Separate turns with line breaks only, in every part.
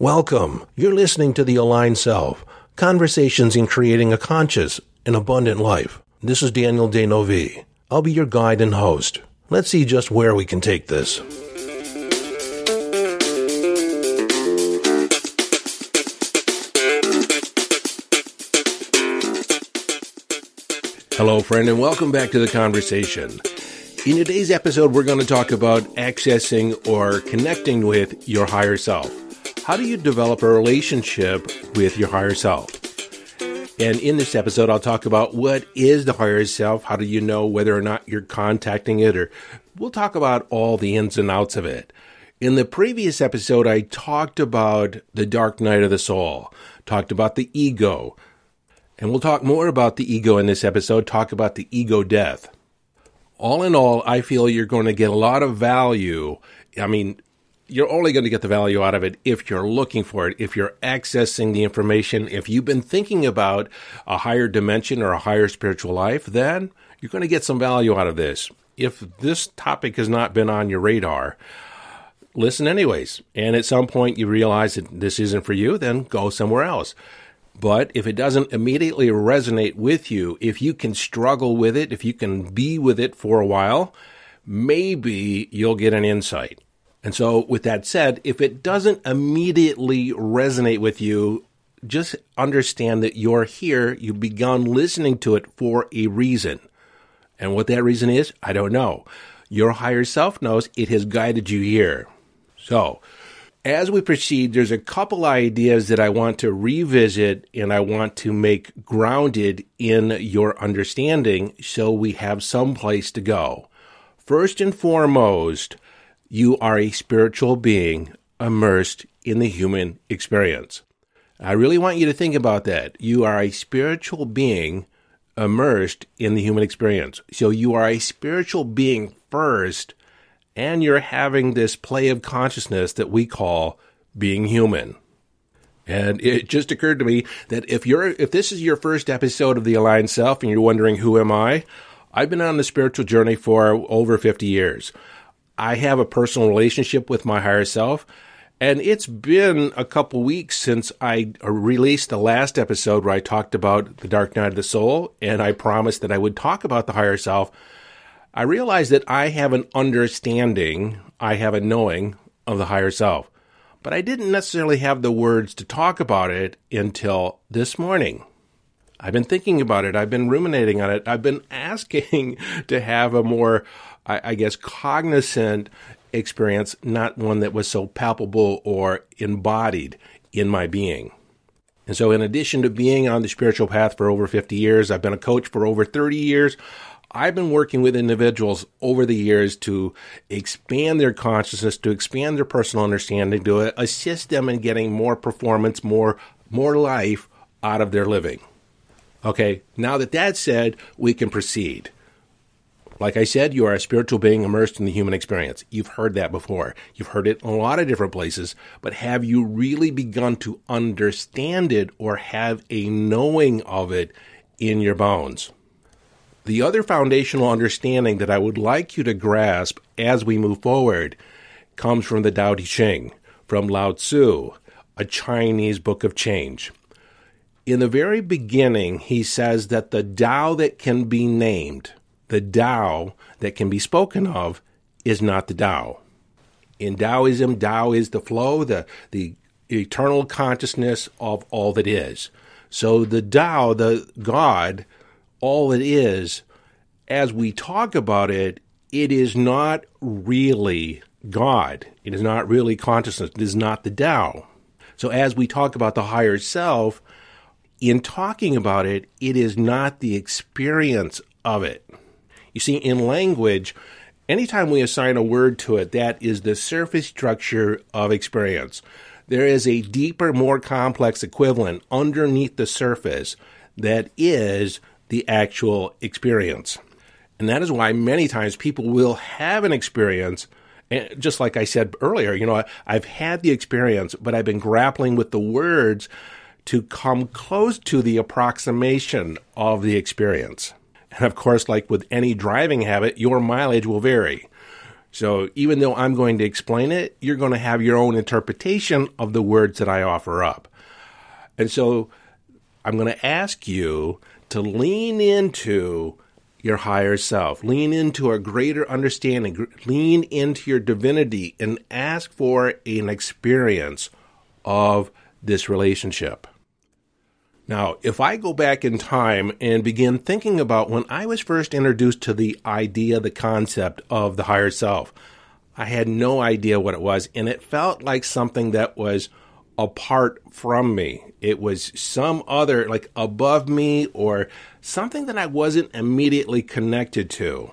Welcome. You're listening to The Aligned Self Conversations in Creating a Conscious and Abundant Life. This is Daniel D'Neuville. I'll be your guide and host. Let's see just where we can take this. Hello, friend, and welcome back to the conversation. In today's episode, we're going to talk about accessing or connecting with your higher self. How do you develop a relationship with your higher self? And in this episode, I'll talk about what is the higher self? How do you know whether or not you're contacting it? Or we'll talk about all the ins and outs of it. In the previous episode, I talked about the dark night of the soul, talked about the ego, and we'll talk more about the ego in this episode, talk about the ego death. All in all, I feel you're going to get a lot of value. I mean, you're only going to get the value out of it if you're looking for it, if you're accessing the information. If you've been thinking about a higher dimension or a higher spiritual life, then you're going to get some value out of this. If this topic has not been on your radar, listen anyways. And at some point you realize that this isn't for you, then go somewhere else. But if it doesn't immediately resonate with you, if you can struggle with it, if you can be with it for a while, maybe you'll get an insight. And so, with that said, if it doesn't immediately resonate with you, just understand that you're here. You've begun listening to it for a reason. And what that reason is, I don't know. Your higher self knows it has guided you here. So, as we proceed, there's a couple ideas that I want to revisit and I want to make grounded in your understanding so we have some place to go. First and foremost, you are a spiritual being immersed in the human experience. I really want you to think about that. You are a spiritual being immersed in the human experience. So you are a spiritual being first and you're having this play of consciousness that we call being human. And it just occurred to me that if you're if this is your first episode of the Aligned Self and you're wondering who am I, I've been on the spiritual journey for over 50 years. I have a personal relationship with my higher self, and it's been a couple weeks since I released the last episode where I talked about the dark night of the soul, and I promised that I would talk about the higher self I realized that I have an understanding, I have a knowing of the higher self, but I didn't necessarily have the words to talk about it until this morning. I've been thinking about it. I've been ruminating on it. I've been asking to have a more, I, I guess, cognizant experience, not one that was so palpable or embodied in my being. And so, in addition to being on the spiritual path for over 50 years, I've been a coach for over 30 years. I've been working with individuals over the years to expand their consciousness, to expand their personal understanding, to assist them in getting more performance, more more life out of their living. Okay, now that that's said, we can proceed. Like I said, you are a spiritual being immersed in the human experience. You've heard that before. You've heard it in a lot of different places, but have you really begun to understand it or have a knowing of it in your bones? The other foundational understanding that I would like you to grasp as we move forward comes from the Tao Te Ching, from Lao Tzu, a Chinese book of change. In the very beginning, he says that the Tao that can be named, the Tao that can be spoken of, is not the Tao. In Taoism, Tao is the flow, the, the eternal consciousness of all that is. So the Tao, the God, all it is, as we talk about it, it is not really God. It is not really consciousness. It is not the Tao. So as we talk about the higher self, in talking about it, it is not the experience of it. You see, in language, anytime we assign a word to it, that is the surface structure of experience. There is a deeper, more complex equivalent underneath the surface that is the actual experience. And that is why many times people will have an experience. And just like I said earlier, you know, I've had the experience, but I've been grappling with the words to come close to the approximation of the experience. And of course, like with any driving habit, your mileage will vary. So even though I'm going to explain it, you're going to have your own interpretation of the words that I offer up. And so I'm going to ask you to lean into your higher self, lean into a greater understanding, lean into your divinity, and ask for an experience of this relationship. Now, if I go back in time and begin thinking about when I was first introduced to the idea, the concept of the higher self, I had no idea what it was, and it felt like something that was apart from me. It was some other, like above me, or something that I wasn't immediately connected to.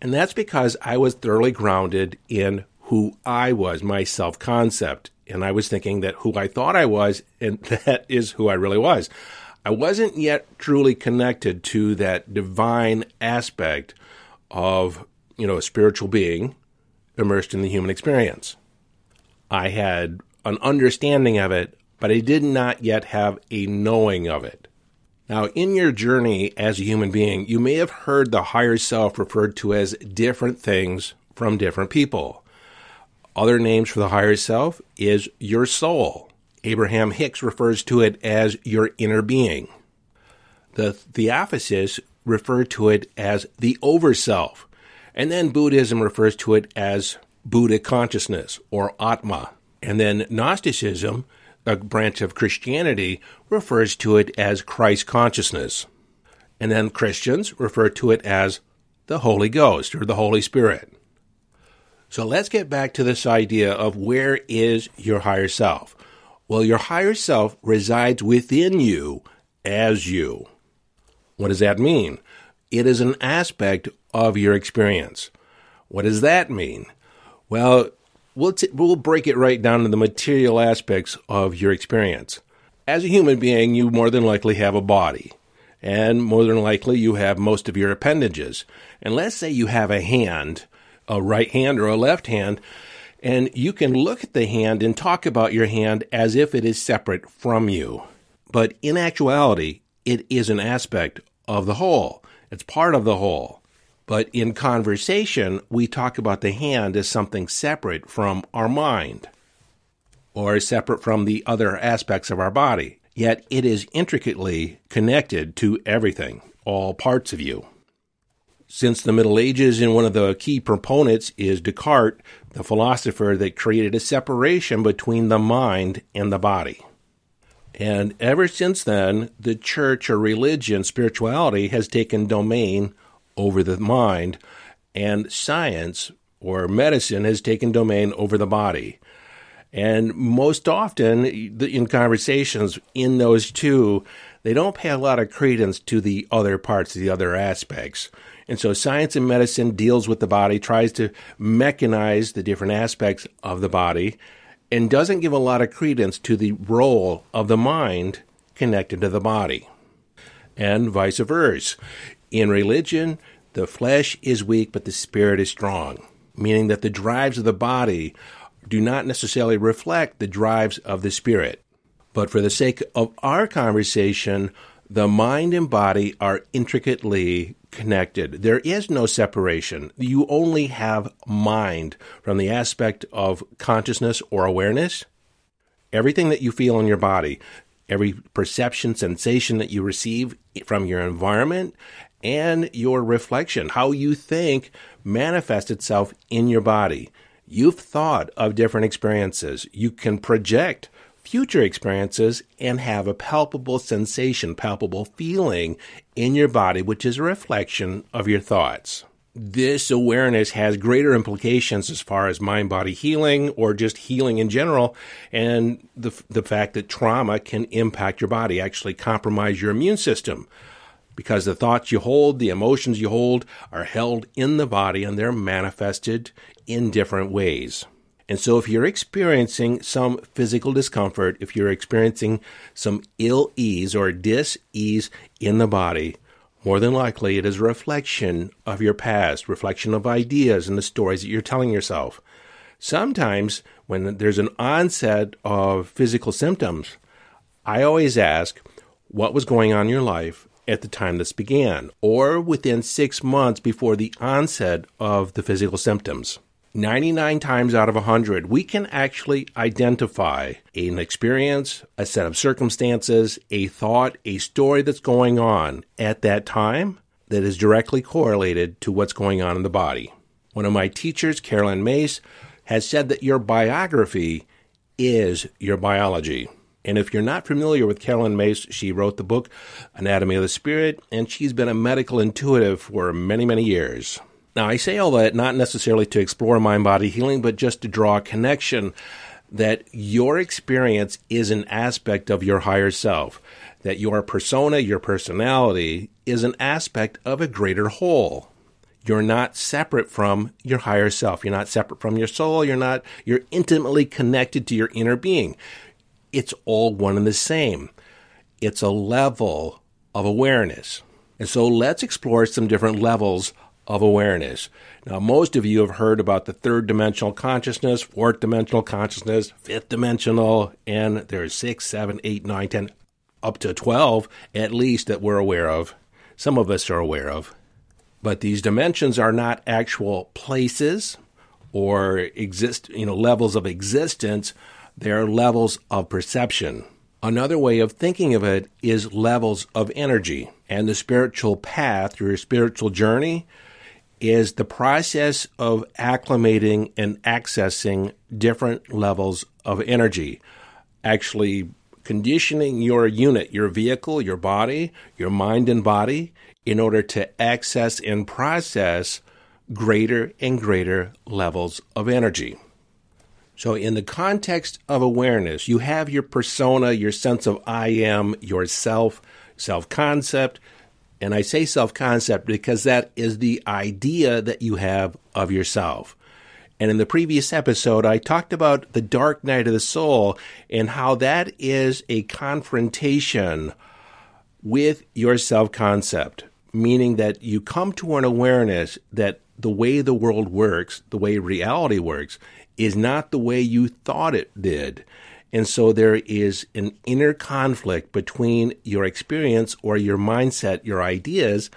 And that's because I was thoroughly grounded in who I was, my self concept and I was thinking that who I thought I was, and that is who I really was. I wasn't yet truly connected to that divine aspect of, you know, a spiritual being immersed in the human experience. I had an understanding of it, but I did not yet have a knowing of it. Now, in your journey as a human being, you may have heard the higher self referred to as different things from different people. Other names for the higher self is your soul. Abraham Hicks refers to it as your inner being. The Theosophists refer to it as the overself. And then Buddhism refers to it as Buddha consciousness or Atma. And then Gnosticism, a branch of Christianity, refers to it as Christ consciousness. And then Christians refer to it as the Holy Ghost or the Holy Spirit. So let's get back to this idea of where is your higher self? Well, your higher self resides within you as you. What does that mean? It is an aspect of your experience. What does that mean? Well, we'll, t- we'll break it right down to the material aspects of your experience. As a human being, you more than likely have a body, and more than likely you have most of your appendages. And let's say you have a hand a right hand or a left hand. And you can look at the hand and talk about your hand as if it is separate from you. But in actuality, it is an aspect of the whole. It's part of the whole. But in conversation, we talk about the hand as something separate from our mind or separate from the other aspects of our body. Yet it is intricately connected to everything, all parts of you since the Middle Ages, and one of the key proponents is Descartes, the philosopher that created a separation between the mind and the body. And ever since then, the church or religion, spirituality, has taken domain over the mind, and science or medicine has taken domain over the body. And most often, in conversations in those two, they don't pay a lot of credence to the other parts, the other aspects. And so science and medicine deals with the body, tries to mechanize the different aspects of the body, and doesn't give a lot of credence to the role of the mind connected to the body. And vice versa. In religion, the flesh is weak, but the spirit is strong, meaning that the drives of the body do not necessarily reflect the drives of the spirit. But for the sake of our conversation, the mind and body are intricately connected. There is no separation. You only have mind from the aspect of consciousness or awareness. Everything that you feel in your body, every perception, sensation that you receive from your environment, and your reflection, how you think manifests itself in your body. You've thought of different experiences. You can project future experiences and have a palpable sensation, palpable feeling in your body, which is a reflection of your thoughts. This awareness has greater implications as far as mind body healing or just healing in general, and the, the fact that trauma can impact your body, actually compromise your immune system. Because the thoughts you hold, the emotions you hold, are held in the body and they're manifested in different ways. And so, if you're experiencing some physical discomfort, if you're experiencing some ill ease or dis ease in the body, more than likely it is a reflection of your past, reflection of ideas and the stories that you're telling yourself. Sometimes, when there's an onset of physical symptoms, I always ask, what was going on in your life at the time this began, or within six months before the onset of the physical symptoms. 99 times out of 100, we can actually identify an experience, a set of circumstances, a thought, a story that's going on at that time that is directly correlated to what's going on in the body. One of my teachers, Carolyn Myss, has said that your biography is your biology. And if you're not familiar with Carolyn Myss, she wrote the book Anatomy of the Spirit, and she's been a medical intuitive for many, many years. Now, I say all that not necessarily to explore mind body healing, but just to draw a connection that your experience is an aspect of your higher self, that your persona, your personality, is an aspect of a greater whole. You're not separate from your higher self. You're not separate from your soul. You're not, you're intimately connected to your inner being. It's all one and the same. It's a level of awareness. And so let's explore some different levels of awareness. Now, most of you have heard about the third dimensional consciousness, fourth dimensional consciousness, fifth dimensional, and there's six, seven, eight, nine, ten, up to 12 at least that we're aware of. Some of us are aware of. But these dimensions are not actual places or exist, you know, levels of existence. They're levels of perception. Another way of thinking of it is levels of energy. And the spiritual path, your spiritual journey, is the process of acclimating and accessing different levels of energy. Actually, conditioning your unit, your vehicle, your body, your mind and body, in order to access and process greater and greater levels of energy. So, in the context of awareness, you have your persona, your sense of I am, yourself, self concept, and I say self concept because that is the idea that you have of yourself. And in the previous episode, I talked about the dark night of the soul and how that is a confrontation with your self concept, meaning that you come to an awareness that the way the world works, the way reality works, is not the way you thought it did. And so there is an inner conflict between your experience or your mindset, your ideas,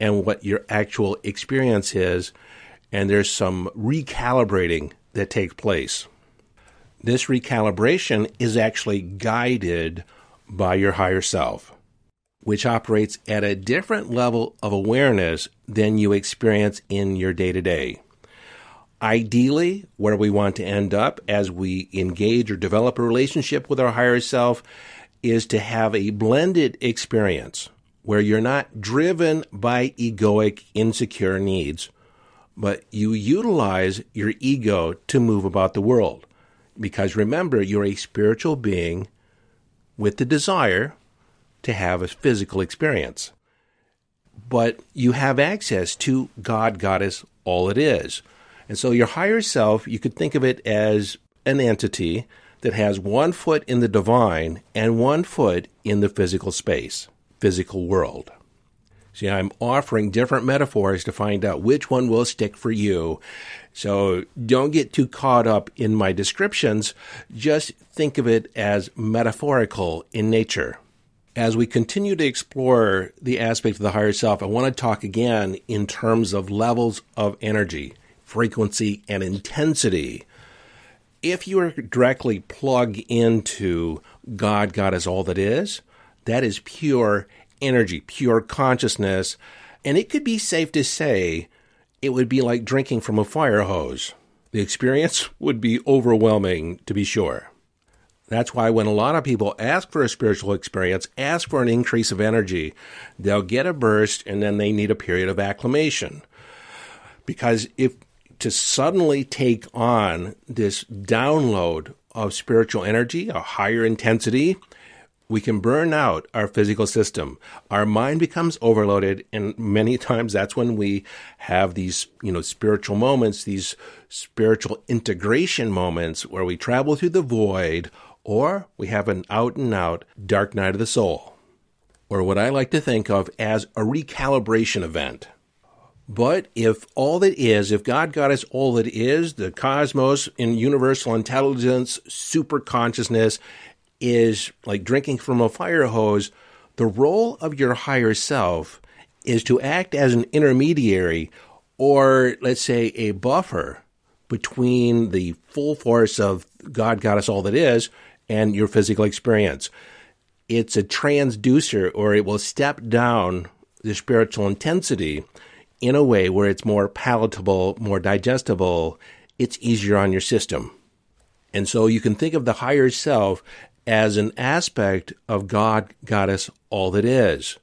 and what your actual experience is. And there's some recalibrating that takes place. This recalibration is actually guided by your higher self, which operates at a different level of awareness than you experience in your day to day. Ideally, where we want to end up as we engage or develop a relationship with our higher self is to have a blended experience where you're not driven by egoic, insecure needs, but you utilize your ego to move about the world. Because remember, you're a spiritual being with the desire to have a physical experience. But you have access to God, Goddess, all it is. And so your higher self, you could think of it as an entity that has one foot in the divine and one foot in the physical space, physical world. See, I'm offering different metaphors to find out which one will stick for you. So don't get too caught up in my descriptions. Just think of it as metaphorical in nature. As we continue to explore the aspect of the higher self, I want to talk again in terms of levels of energy frequency, and intensity. If you are directly plugged into God, God is all that is, that is pure energy, pure consciousness. And it could be safe to say it would be like drinking from a fire hose. The experience would be overwhelming, to be sure. That's why when a lot of people ask for a spiritual experience, ask for an increase of energy, they'll get a burst and then they need a period of acclimation. Because if to suddenly take on this download of spiritual energy, a higher intensity, we can burn out our physical system. Our mind becomes overloaded, and many times that's when we have these, you know, spiritual moments, these spiritual integration moments where we travel through the void, or we have an out and out dark night of the soul, or what I like to think of as a recalibration event. But if all that is, if God Goddess all that is, the cosmos in universal intelligence, super consciousness is like drinking from a fire hose, The role of your higher self is to act as an intermediary or, let's say, a buffer between the full force of God Goddess all that is and your physical experience. It's a transducer, or it will step down the spiritual intensity in a way where it's more palatable, more digestible, it's easier on your system. And so you can think of the higher self as an aspect of God, Goddess, all that is.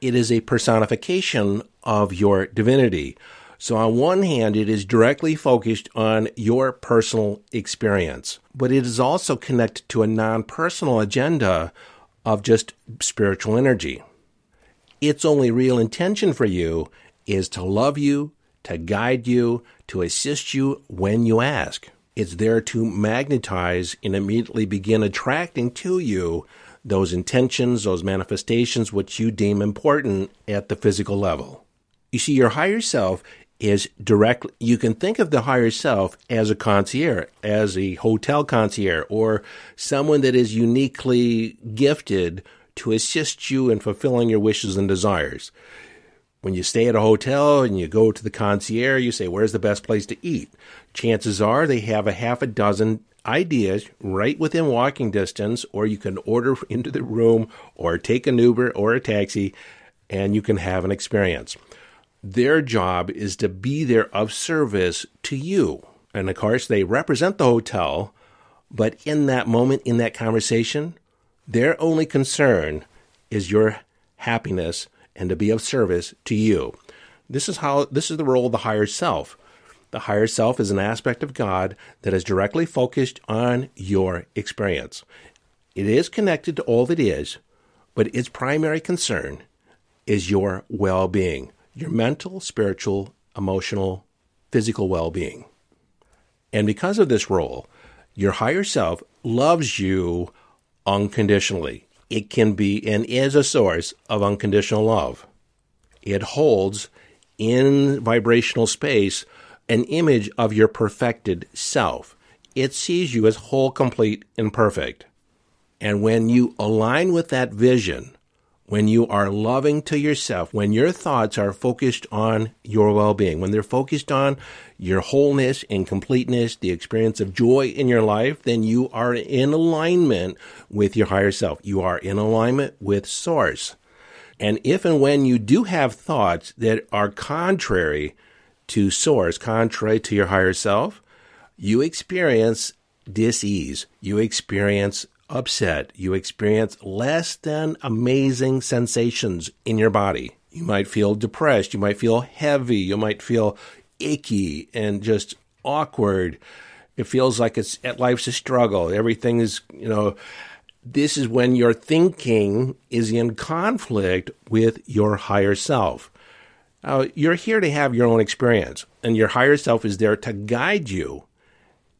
It is a personification of your divinity. So, on one hand, it is directly focused on your personal experience, but it is also connected to a non personal agenda of just spiritual energy. Its only real intention for you is to love you, to guide you, to assist you when you ask. It's there to magnetize and immediately begin attracting to you those intentions, those manifestations which you deem important at the physical level. You see, your higher self is directly, you can think of the higher self as a concierge, as a hotel concierge, or someone that is uniquely gifted to assist you in fulfilling your wishes and desires. When you stay at a hotel and you go to the concierge, you say, Where's the best place to eat? Chances are they have a half a dozen ideas right within walking distance, or you can order into the room or take an Uber or a taxi and you can have an experience. Their job is to be there of service to you. And of course, they represent the hotel, but in that moment, in that conversation, their only concern is your happiness and to be of service to you. This is how this is the role of the higher self. The higher self is an aspect of God that is directly focused on your experience. It is connected to all that is, but its primary concern is your well being your mental, spiritual, emotional, physical well being. And because of this role, your higher self loves you unconditionally. It can be and is a source of unconditional love. It holds in vibrational space an image of your perfected self. It sees you as whole, complete, and perfect. And when you align with that vision, when you are loving to yourself, when your thoughts are focused on your well being, when they're focused on your wholeness and completeness, the experience of joy in your life, then you are in alignment with your higher self. You are in alignment with Source. And if and when you do have thoughts that are contrary to Source, contrary to your higher self, you experience dis-ease. You experience upset, you experience less than amazing sensations in your body. You might feel depressed, you might feel heavy, you might feel icky and just awkward. It feels like it's life's a struggle. Everything is, you know, this is when your thinking is in conflict with your higher self. You're here to have your own experience, and your higher self is there to guide you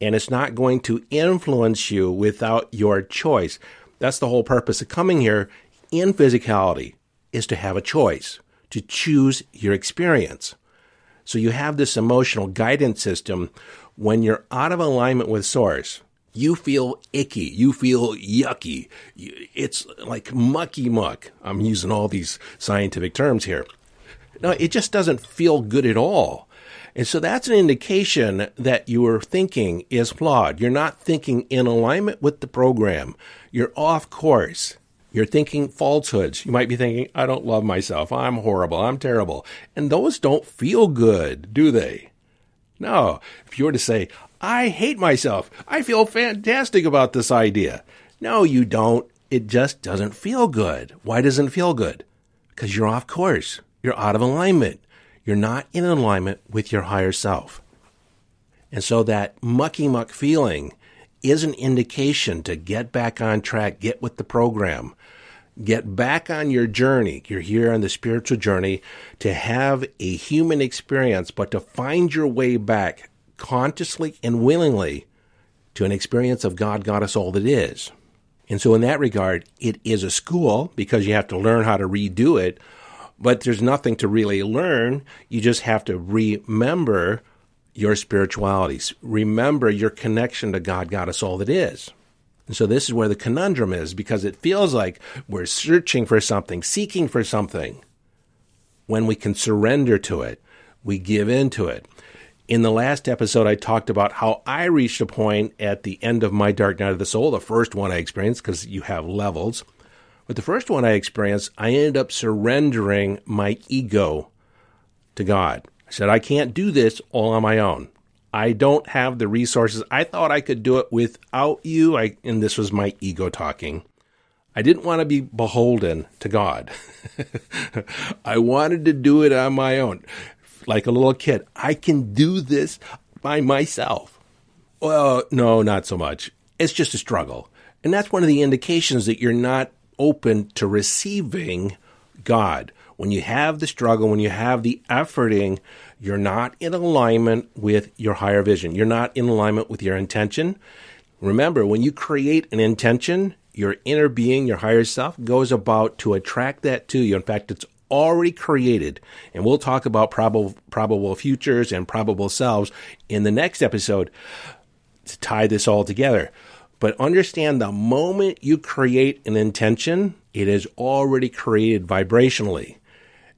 and it's not going to influence you without your choice. That's the whole purpose of coming here in physicality is to have a choice, to choose your experience. So you have this emotional guidance system when you're out of alignment with source. You feel icky. You feel yucky. It's like mucky muck. I'm using all these scientific terms here. No, it just doesn't feel good at all. And so that's an indication that your thinking is flawed. You're not thinking in alignment with the program. You're off course. You're thinking falsehoods. You might be thinking, I don't love myself. I'm horrible. I'm terrible. And those don't feel good, do they? No. If you were to say, I hate myself. I feel fantastic about this idea. No, you don't. It just doesn't feel good. Why doesn't it feel good? Because you're off course. You're out of alignment you're not in alignment with your higher self. And so that mucky muck feeling is an indication to get back on track, get with the program, get back on your journey. You're here on the spiritual journey to have a human experience, but to find your way back consciously and willingly to an experience of God, Goddess, all that is. And so, in that regard, it is a school because you have to learn how to redo it but there's nothing to really learn. You just have to remember your spiritualities. Remember your connection to God, God is all that is. And so this is where the conundrum is because it feels like we're searching for something, seeking for something. When we can surrender to it, we give in to it. In the last episode, I talked about how I reached a point at the end of my dark night of the soul, the first one I experienced, because you have levels. But the first one I experienced, I ended up surrendering my ego to God. I said, I can't do this all on my own. I don't have the resources. I thought I could do it without you. I, and this was my ego talking. I didn't want to be beholden to God. I wanted to do it on my own. Like a little kid, I can do this by myself. Well, no, not so much. It's just a struggle. And that's one of the indications that you're not open to receiving God. When you have the struggle, when you have the efforting, you're not in alignment with your higher vision. You're not in alignment with your intention. Remember, when you create an intention, your inner being, your higher self, goes about to attract that to you. In fact, it's already created. And we'll talk about probable, probable futures and probable selves in the next episode to tie this all together. But understand the moment you create an intention, it is already created vibrationally.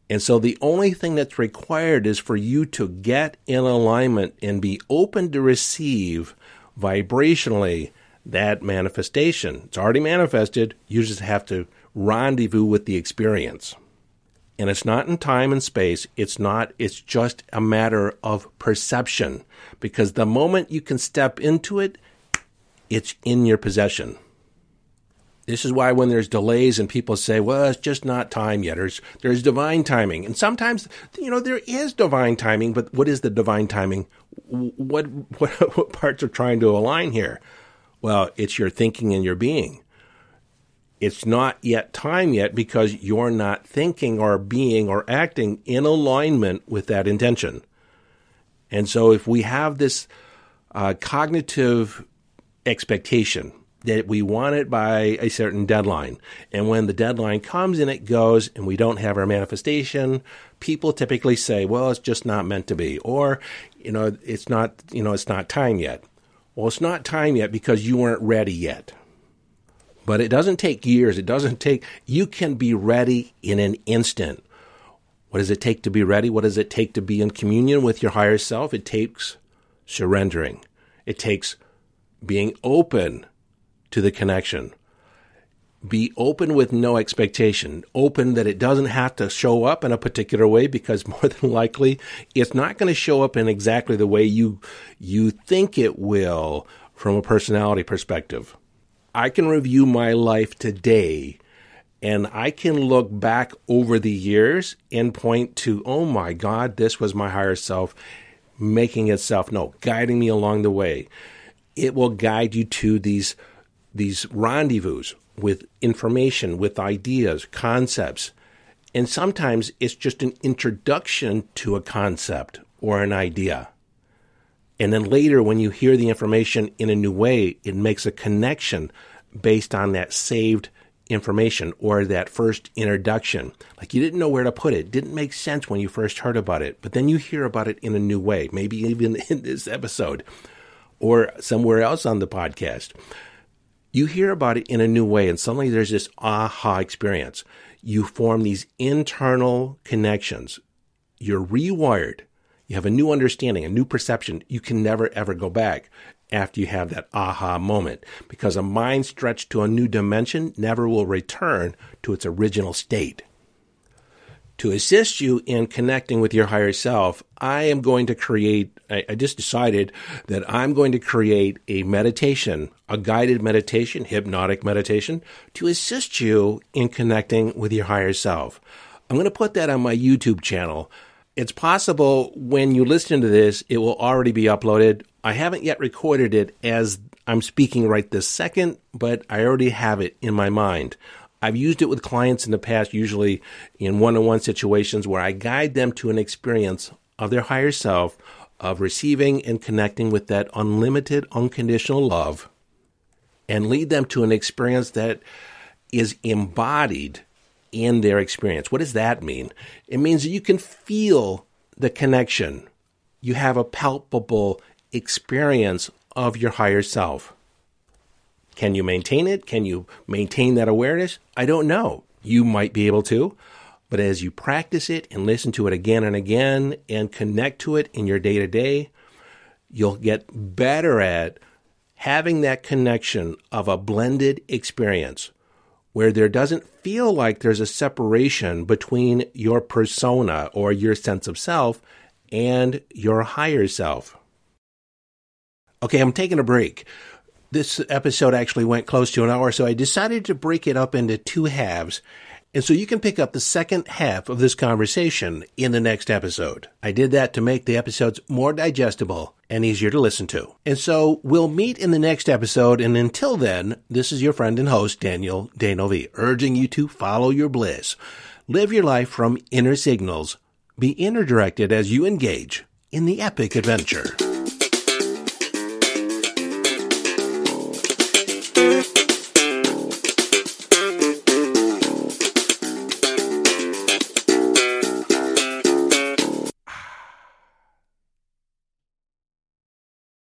And so the only thing that's required is for you to get in alignment and be open to receive vibrationally that manifestation. It's already manifested. You just have to rendezvous with the experience. And it's not in time and space. It's not, it's just a matter of perception. Because the moment you can step into it, it's in your possession. This is why when there's delays and people say, well, it's just not time yet, or there's divine timing. And sometimes, you know, there is divine timing, but what is the divine timing? What, what, what parts are trying to align here? Well, it's your thinking and your being. It's not yet time yet because you're not thinking or being or acting in alignment with that intention. And so if we have this uh, cognitive expectation, that we want it by a certain deadline. And when the deadline comes and it goes and we don't have our manifestation, people typically say, well, it's just not meant to be. Or, you know, it's not, you know, it's not time yet. Well, it's not time yet because you weren't ready yet. But it doesn't take years. It doesn't take, you can be ready in an instant. What does it take to be ready? What does it take to be in communion with your higher self? It takes surrendering. It takes being open to the connection. Be open with no expectation. Open that it doesn't have to show up in a particular way because more than likely it's not going to show up in exactly the way you you think it will from a personality perspective. I can review my life today and I can look back over the years and point to, oh my God, this was my higher self making itself known, guiding me along the way. It will guide you to these these rendezvous with information, with ideas, concepts. And sometimes it's just an introduction to a concept or an idea. And then later, when you hear the information in a new way, it makes a connection based on that saved information or that first introduction. Like you didn't know where to put it. Didn't make sense when you first heard about it, but then you hear about it in a new way, maybe even in this episode or somewhere else on the podcast you hear about it in a new way, and suddenly there's this aha experience. You form these internal connections. You're rewired. You have a new understanding, a new perception. You can never ever go back after you have that aha moment because a mind stretched to a new dimension never will return to its original state to assist you in connecting with your higher self, I am going to create, I, I, just decided that I'm going to create a meditation, a guided meditation, hypnotic meditation, to assist you in connecting with your higher self. I'm going to put that on my YouTube channel. It's possible when you listen to this, it will already be uploaded. I haven't yet recorded it as I'm speaking right this second, but I already have it in my mind. I've used it with clients in the past, usually in one on one situations where I guide them to an experience of their higher self, of receiving and connecting with that unlimited, unconditional love, and lead them to an experience that is embodied in their experience. What does that mean? It means that you can feel the connection. You have a palpable experience of your higher self. Can you maintain it? Can you maintain that awareness? I don't know. You might be able to. But as you practice it and listen to it again and again and connect to it in your day to day, you'll get better at having that connection of a blended experience where there doesn't feel like there's a separation between your persona or your sense of self and your higher self. Okay, I'm taking a break. This episode actually went close to an hour, so I decided to break it up into two halves and so you can pick up the second half of this conversation in the next episode. I did that to make the episodes more digestible and easier to listen to. And so we'll meet in the next episode. And until then, this is your friend and host, Daniel D'Neuville, urging you to follow your bliss. Live your life from inner signals. Be inner directed as you engage in the epic adventure.